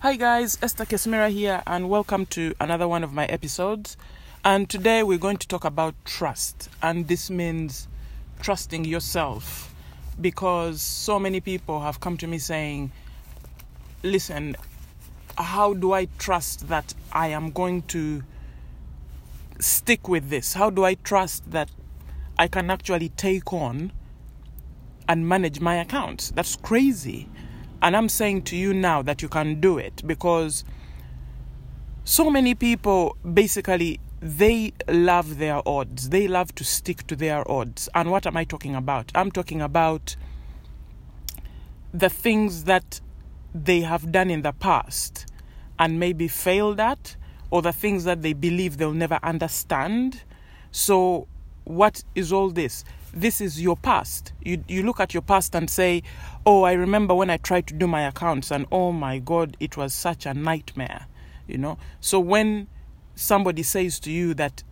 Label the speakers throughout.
Speaker 1: Hi guys, Esther Kesmira here, and welcome to another one of my episodes. And today we're going to talk about trust, and this means trusting yourself because so many people have come to me saying, Listen, how do I trust that I am going to stick with this? How do I trust that I can actually take on and manage my accounts? That's crazy. And I'm saying to you now that you can do it because so many people basically they love their odds. They love to stick to their odds. And what am I talking about? I'm talking about the things that they have done in the past and maybe failed at, or the things that they believe they'll never understand. So, what is all this? This is your past. You, you look at your past and say, Oh, I remember when I tried to do my accounts, and oh my God, it was such a nightmare. You know? So, when somebody says to you that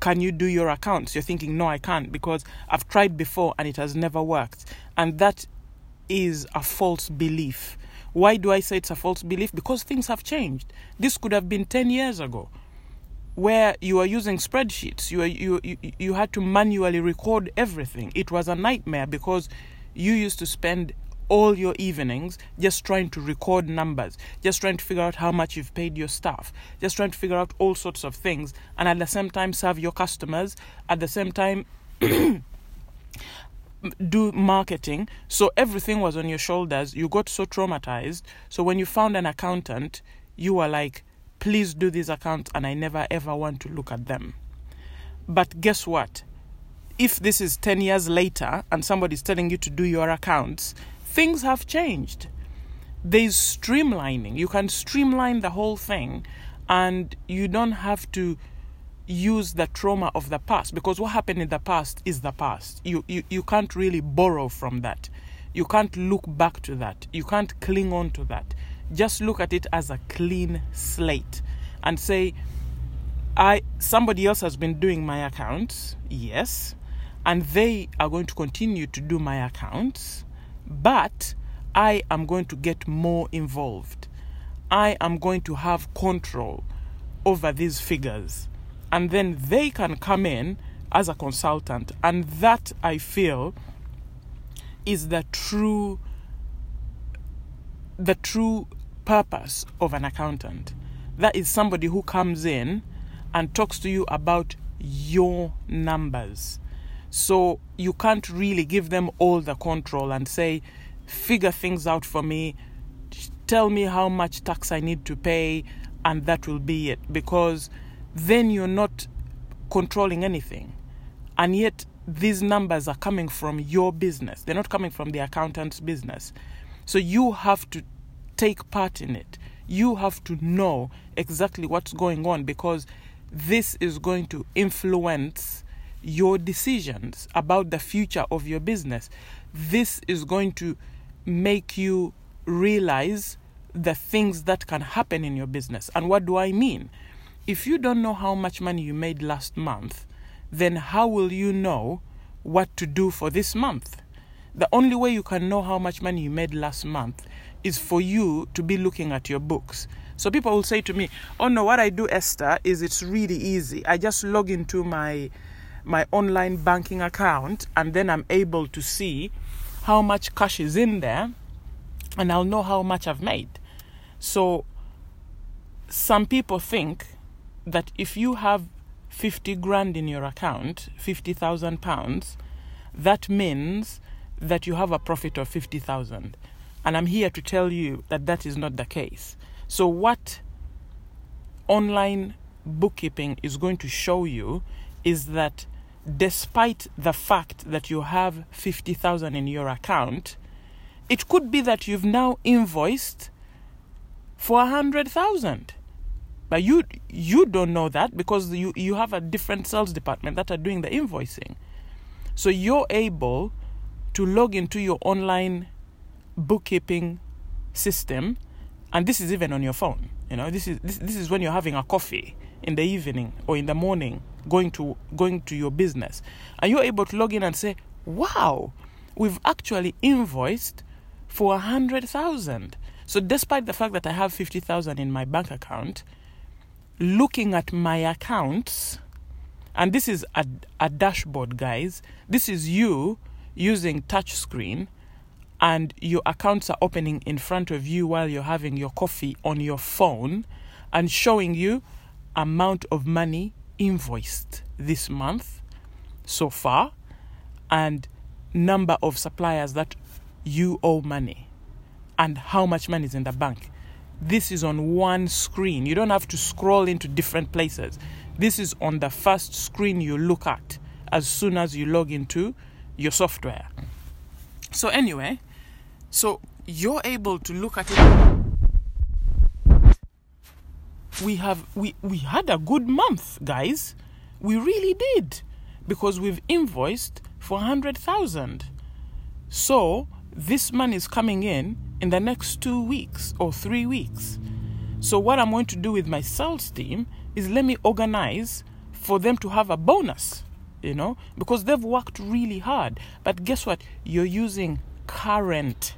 Speaker 1: can you do your accounts you're thinking no i can't because i've tried before and it has never worked and that is a false belief why do i say it's a false belief because things have changed this could have been 10 years ago where you are using spreadsheets you, you, you you had to manually record everything it was a nightmare because you used to spend all your evenings just trying to record numbers, just trying to figure out how much you've paid your staff, just trying to figure out all sorts of things, and at the same time serve your customers, at the same time do marketing. So everything was on your shoulders. You got so traumatized. So when you found an accountant, you were like, please do these accounts, and I never ever want to look at them. But guess what? If this is 10 years later and somebody's telling you to do your accounts, things have changed. There's streamlining. You can streamline the whole thing and you don't have to use the trauma of the past because what happened in the past is the past. You, you, you can't really borrow from that. You can't look back to that. You can't cling on to that. Just look at it as a clean slate and say, I somebody else has been doing my accounts, yes, and they are going to continue to do my accounts but I am going to get more involved. I am going to have control over these figures. And then they can come in as a consultant. And that I feel is the true the true purpose of an accountant. That is somebody who comes in and talks to you about your numbers so you can't really give them all the control and say, figure things out for me, tell me how much tax I need to pay, and that will be it. Because then you're not controlling anything. And yet, these numbers are coming from your business, they're not coming from the accountant's business. So you have to take part in it. You have to know exactly what's going on because this is going to influence your decisions about the future of your business. This is going to make you realize the things that can happen in your business. And what do I mean? If you don't know how much money you made last month, then how will you know what to do for this month? The only way you can know how much money you made last month is for you to be looking at your books. So people will say to me, "Oh no, what I do, Esther, is it's really easy. I just log into my my online banking account and then I'm able to see how much cash is in there and I'll know how much I've made. So some people think that if you have 50 grand in your account, 50,000 pounds, that means that you have a profit of 50,000. And I'm here to tell you that that is not the case. So, what online bookkeeping is going to show you is that despite the fact that you have 50,000 in your account, it could be that you've now invoiced for 100,000. But you you don't know that because you, you have a different sales department that are doing the invoicing. So you're able to log into your online bookkeeping system and this is even on your phone. You know, this is this, this is when you're having a coffee in the evening or in the morning going to going to your business and you're able to log in and say wow we've actually invoiced for a hundred thousand So, despite the fact that I have 50,000 in my bank account, looking at my accounts, and this is a, a dashboard, guys. This is you using touchscreen, and your accounts are opening in front of you while you're having your coffee on your phone and showing you amount of money invoiced this month so far and number of suppliers that you owe money and how much money is in the bank. This is on one screen. You don't have to scroll into different places. This is on the first screen you look at as soon as you log into your software. So, anyway, so you're able to look at it. We have we, we had a good month, guys. We really did. Because we've invoiced for a 100,000. So, this money is coming in in the next two weeks or three weeks. So, what I'm going to do with my sales team is let me organize for them to have a bonus, you know, because they've worked really hard. But guess what? You're using current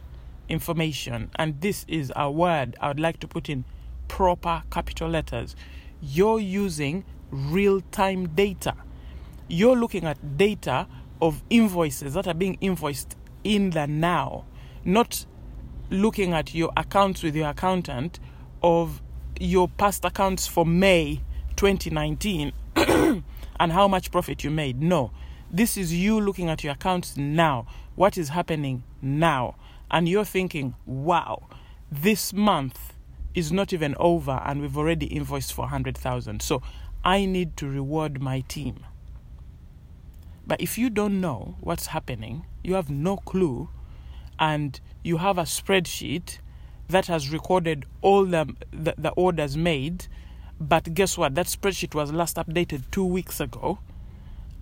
Speaker 1: information, and this is a word I would like to put in proper capital letters. You're using real time data. You're looking at data of invoices that are being invoiced in the now, not looking at your accounts with your accountant of your past accounts for May 2019 and how much profit you made. No, this is you looking at your accounts now. What is happening now? And you're thinking, wow, this month is not even over and we've already invoiced for 100,000. So I need to reward my team. But if you don't know what's happening, you have no clue, and you have a spreadsheet that has recorded all the, the, the orders made, but guess what? That spreadsheet was last updated two weeks ago,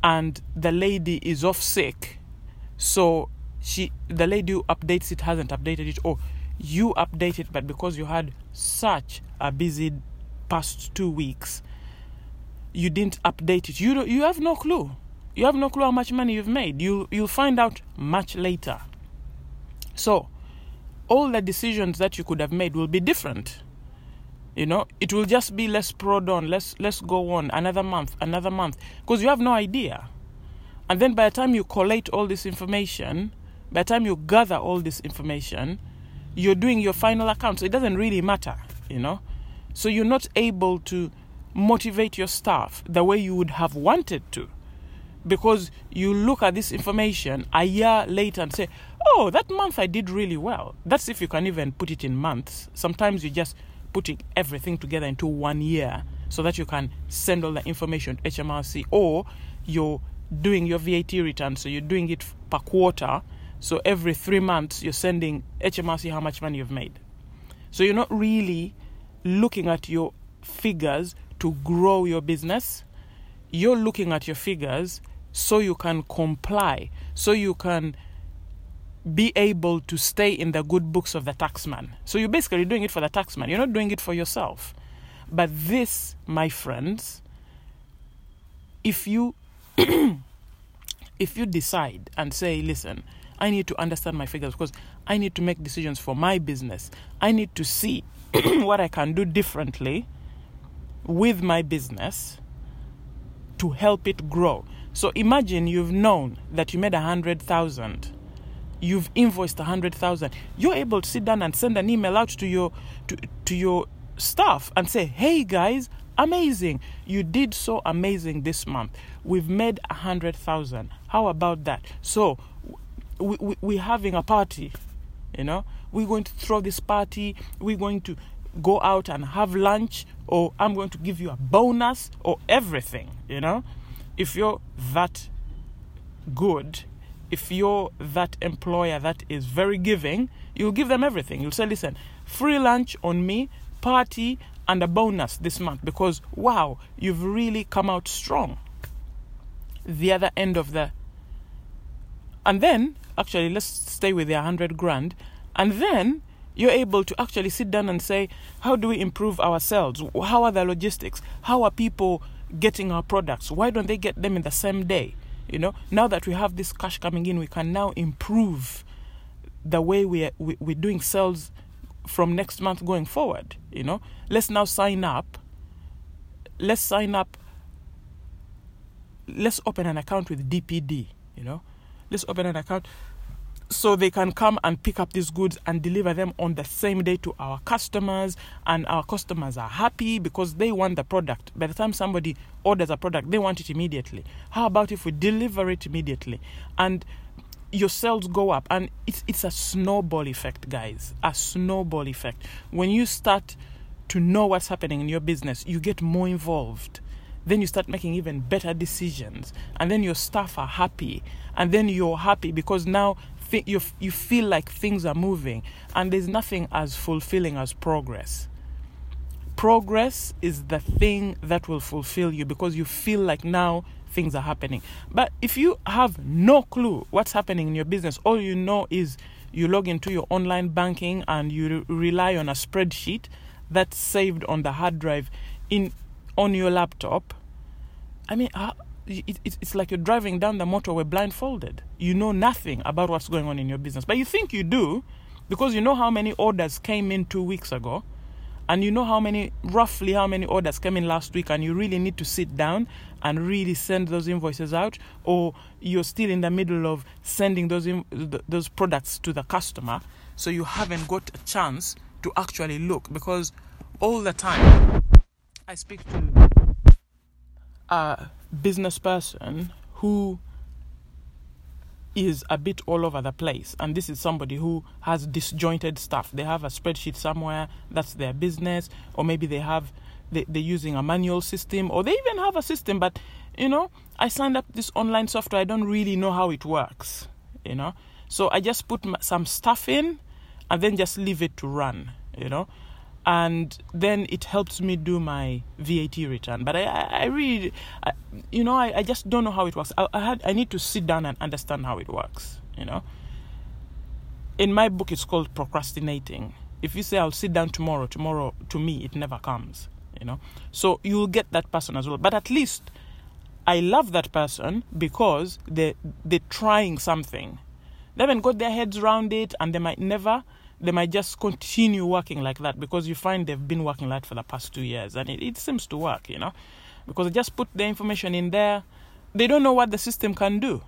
Speaker 1: and the lady is off sick, so she the lady who updates it hasn't updated it, or you update it, but because you had such a busy past two weeks, you didn't update it. You you have no clue. You have no clue how much money you've made. You you'll find out much later. So, all the decisions that you could have made will be different. You know, it will just be let's prod on, let's let's go on another month, another month, because you have no idea. And then by the time you collate all this information, by the time you gather all this information, you're doing your final account. So it doesn't really matter, you know. So you're not able to motivate your staff the way you would have wanted to because you look at this information a year later and say, oh, that month I did really well. That's if you can even put it in months. Sometimes you just putting everything together into one year so that you can send all the information to HMRC or you're doing your VAT return, so you're doing it per quarter. So every three months you're sending HMRC how much money you've made. So you're not really looking at your figures to grow your business. You're looking at your figures so you can comply, so you can be able to stay in the good books of the taxman. So you're basically doing it for the taxman, you're not doing it for yourself. But this, my friends, if you if you decide and say, listen, I need to understand my figures because I need to make decisions for my business. I need to see what I can do differently with my business to help it grow. So imagine you've known that you made a hundred thousand. You've invoiced a hundred thousand. You're able to sit down and send an email out to your to, to your staff and say, "Hey guys, amazing! You did so amazing this month. We've made a hundred thousand. How about that? So we, we, we're having a party. You know, we're going to throw this party. We're going to go out and have lunch, or I'm going to give you a bonus, or everything. You know." if you're that good, if you're that employer that is very giving, you'll give them everything. You'll say, listen, free lunch on me, party, and a bonus this month because wow, you've really come out strong. The other end of the. And then, actually, let's stay with the 100 grand. And then you're able to actually sit down and say, how do we improve ourselves? How are the logistics? How are people getting our products? Why don't they get them in the same day? You know, now that we have this cash coming in, we can now improve the way we are, we, we're doing sales from next month going forward. You know, let's now sign up. Let's sign up. Let's open an account with DPD. You know, let's open an account. So they can come and pick up these goods and deliver them on the same day to our customers and our customers are happy because they want the product. By the time somebody orders a product they want it immediately. How about if we deliver it immediately? And your sales go up and it's it's a snowball effect guys. A snowball effect. When you start to know what's happening in your business you get more involved then you start making even better decisions and then your staff are happy and then you're happy because now you you feel like things are moving and there's nothing as fulfilling as progress. Progress is the thing that will fulfill you because you feel like now things are happening. But if you have no clue what's happening in your business all you know is you log into your online banking and you re- rely on a spreadsheet that's saved on the hard drive in on your laptop i mean uh, it, it, it's like you're driving down the motorway blindfolded. You know nothing about what's going on in your business, but you think you do because you know how many orders came in two weeks ago and you know how many roughly how many orders came in last week and you really need to sit down and really send those invoices out or you're still in the middle of sending those in, those products to the customer so you haven't got a chance to actually look because all the time i speak to a business person who is a bit all over the place. And this is somebody who has disjointed stuff. They have a spreadsheet somewhere that's their business. Or maybe they have they, they're using a manual system. Or they even have a system but you know i signed up this online software. I don't really know how it works you know. So i just put some stuff in and then just leave it to run you know and then it helps me do my VAT return. But I, I, really, I, you know, I, I just don't know how it works. I, I had, I need to sit down and understand how it works. You know, in my book, it's called procrastinating. If you say I'll sit down tomorrow, tomorrow to me it never comes. You know, so you'll get that person as well. But at least I love that person because they they're trying something. They haven't got their heads around it, and they might never they might just continue working like that because you find they've been working like that for the past two years and it, it seems to work, you know, because they just put the information in there. They don't know what the system can do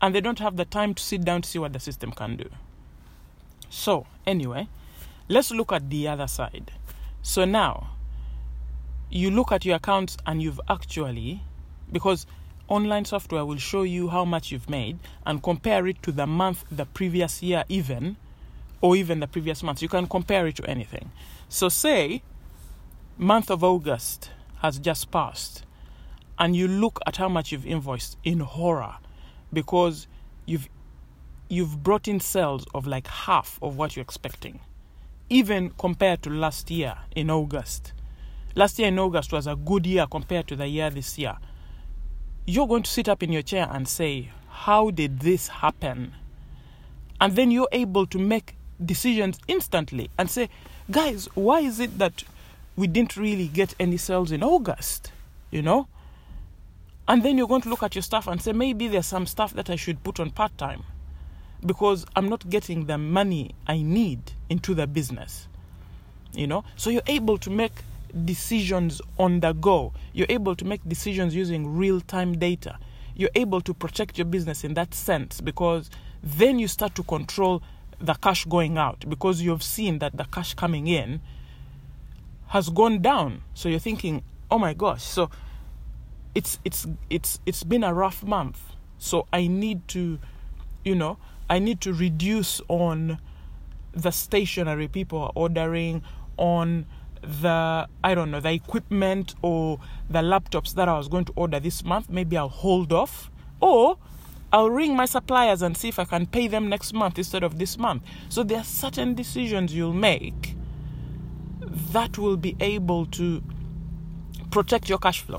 Speaker 1: and they don't have the time to sit down to see what the system can do. So, anyway, let's look at the other side. So now, you look at your accounts and you've actually, because online software will show you how much you've made and compare it to the month the previous year, even or even the previous month. You can compare it to anything. So, say month of August has just passed, and you look at how much you've invoiced in horror because you've you've brought in sales of like half of what you're expecting, even compared to last year in August. Last year in August was a good year compared to the year this year. You're going to sit up in your chair and say, How did this happen? And then you're able to make decisions instantly and say, guys, why is it that we didn't really get any sales in August? You know? And then you're going to look at your stuff and say, maybe there's some stuff that I should put on part time because I'm not getting the money I need into the business. You know? So you're able to make decisions on the go. You're able to make decisions using real time data. You're able to protect your business in that sense because then you start to control the cash going out because you've seen that the cash coming in has gone down. So you're thinking, oh my gosh, so it's it's it's it's been a rough month. So I need to, you know, I need to reduce on the stationery people are ordering on the I don't know the equipment or the laptops that I was going to order this month. Maybe I'll hold off or I'll ring my suppliers and see if I can pay them next month instead of this month. So there are certain decisions you'll make that will be able to protect your cash flow,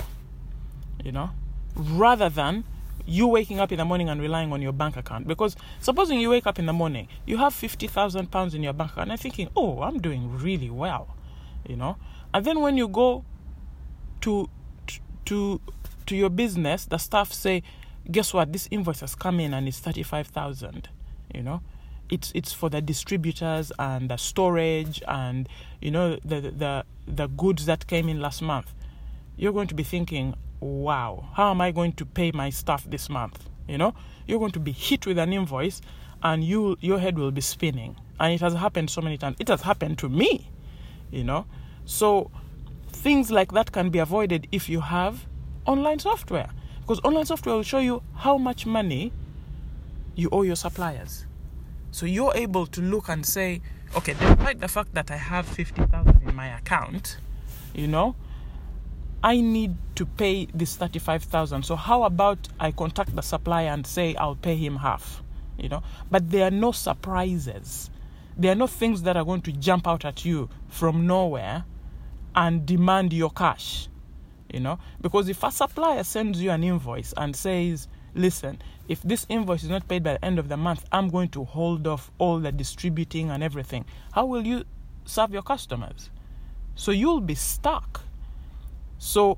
Speaker 1: you know, rather than you waking up in the morning and relying on your bank account. Because supposing you wake up in the morning, you have 50,000 pounds in your bank account and thinking, oh, I'm doing really well, you know, and then when you go to, to, to your business, the staff say, guess what? This invoice has come in and it's 35,000, you know? it's it's for the distributors and the storage and you know the the the goods that came in last month. You're going to be thinking wow how am i going to pay my staff this month? You know? You're going to be hit with an invoice and you your head will be spinning. And it has happened so many times. It has happened to me you know? So things like that can be avoided if you have online software because online software will show you how much money you owe your suppliers so you're able to look and say okay despite the fact that i have 50000 in my account you know I need to pay this 35,000. So how about I contact the supplier and say I'll pay him half, you know? But there are no surprises. There are no things that are going to jump out at you from nowhere and demand your cash, you know? Because if a supplier sends you an invoice and says, listen, if this invoice is not paid by the end of the month, I'm going to hold off all the distributing and everything. How will you serve your customers? So you'll be stuck so,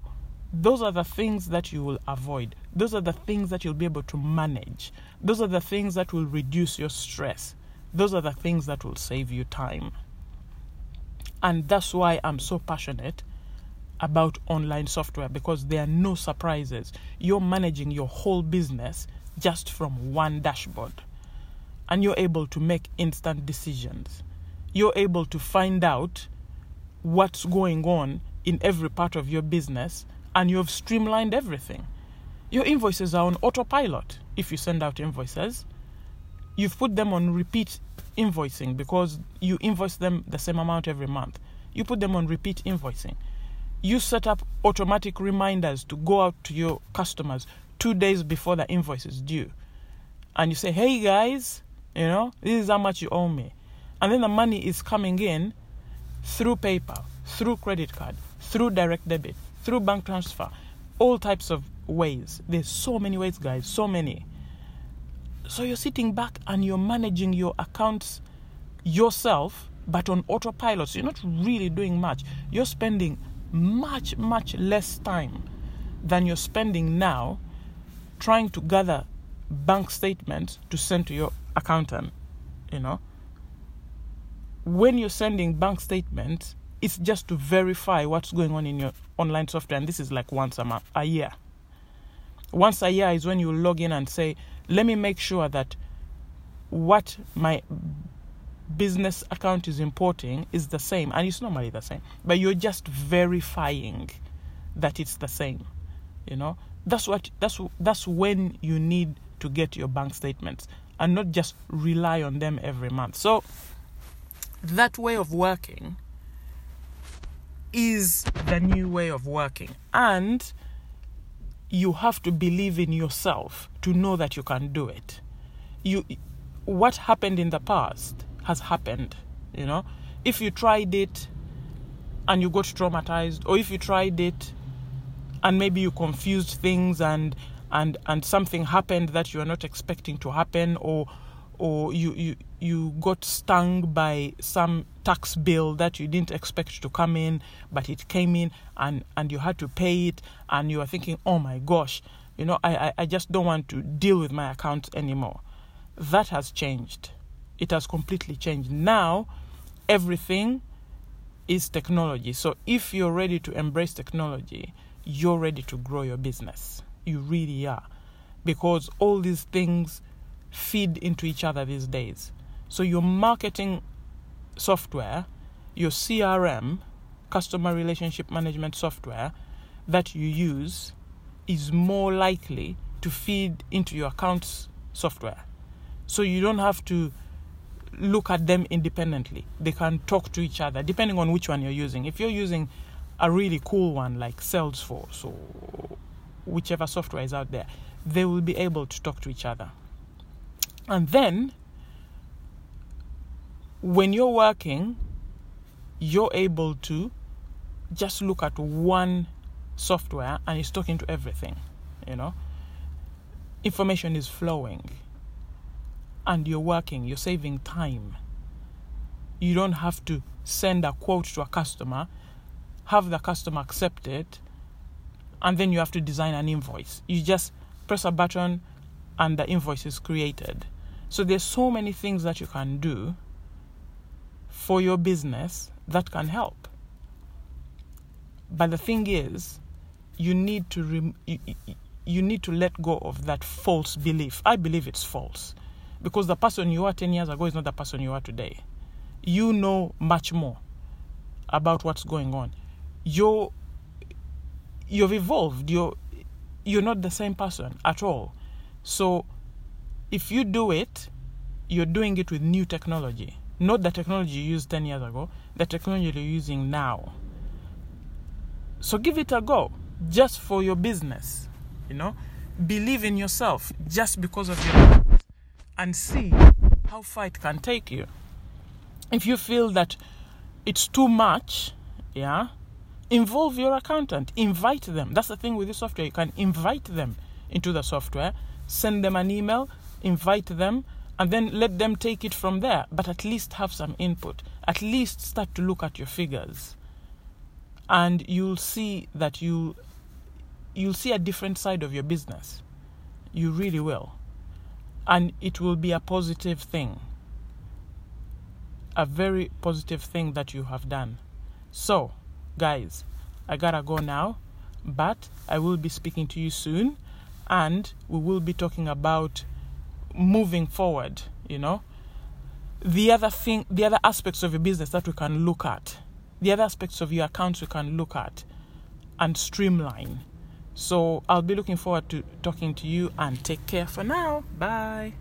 Speaker 1: those are the things that you will avoid. Those are the things that you'll be able to manage. Those are the things that will reduce your stress. Those are the things that will save you time. And that's why I'm so passionate about online software because there are no surprises. You're managing your whole business just from one dashboard. And you're able to make instant decisions. You're able to find out what's going on in every part of your business and you have streamlined everything. Your invoices are on autopilot if you send out invoices. You've put them on repeat invoicing because you invoice them the same amount every month. You put them on repeat invoicing. You set up automatic reminders to go out to your customers two days before the invoice is due. And you say, hey guys, you know, this is how much you owe me. And then the money is coming in through PayPal, through credit card, through direct debit, through bank transfer, all types of ways. There's so many ways, guys, so many. So you're sitting back and you're managing your accounts yourself, but on autopilot. So you're not really doing much. You're spending much, much less time than you're spending now trying to gather bank statements to send to your accountant. You know, when you're sending bank statements, it's just to verify what's going on in your online software and this is like once a month a year once a year is when you log in and say let me make sure that what my business account is importing is the same and it's normally the same but you're just verifying that it's the same you know that's what that's that's when you need to get your bank statements and not just rely on them every month so that way of working is the new way of working. And you have to believe in yourself to know that you can do it. You what happened in the past has happened, you know. If you tried it and you got traumatized or if you tried it and maybe you confused things and and and something happened that you are not expecting to happen or or you you you got stung by some tax bill that you didn't expect to come in, but it came in and, and you had to pay it, and you are thinking, oh my gosh, you know, I, I, I just don't want to deal with my account anymore. That has changed. It has completely changed. Now, everything is technology. So if you're ready to embrace technology, you're ready to grow your business. You really are. Because all these things feed into each other these days. So your marketing software, your CRM, customer relationship management software that you use is more likely to feed into your accounts software. So you don't have to look at them independently. They can talk to each other depending on which one you're using. If you're using a really cool one like Salesforce or whichever software is out there, they will be able to talk to each other. And then when you're working, you're able to just look at one software and it's talking to everything, you know. Information is flowing and you're working, you're saving time. You don't have to send a quote to a customer, have the customer accept it, and then you have to design an invoice. You just press a button and the invoice is created. So there's so many things that you can do for your business that can help. But the thing is, you need to rem- you, you need to let go of that false belief. I believe it's false because the person you were 10 years ago is not the person you are today. You know much more about what's going on. You're you've evolved. You're you're not the same person at all. So if you do it, you're doing it with new technology. Not the technology you used 10 years ago, the technology you're using now. So give it a go just for your business. You know, believe in yourself just because of your and see how far it can take you. If you feel that it's too much, yeah, involve your accountant, invite them. That's the thing with this software. You can invite them into the software, send them an email, invite them, and then let them take it from there. But at least have some input. At least start to look at your figures. And you'll see that you you'll see a different side of your business. You really will. And it will be a positive thing. A very positive thing that you have done. So, guys, I gotta go now, but I will be speaking to you soon and we will be talking about moving forward, you know. The other thing, the other aspects of your business that we can look at, the other aspects of your accounts we can look at and streamline. So I'll be looking forward to talking to you and take care for now. Bye.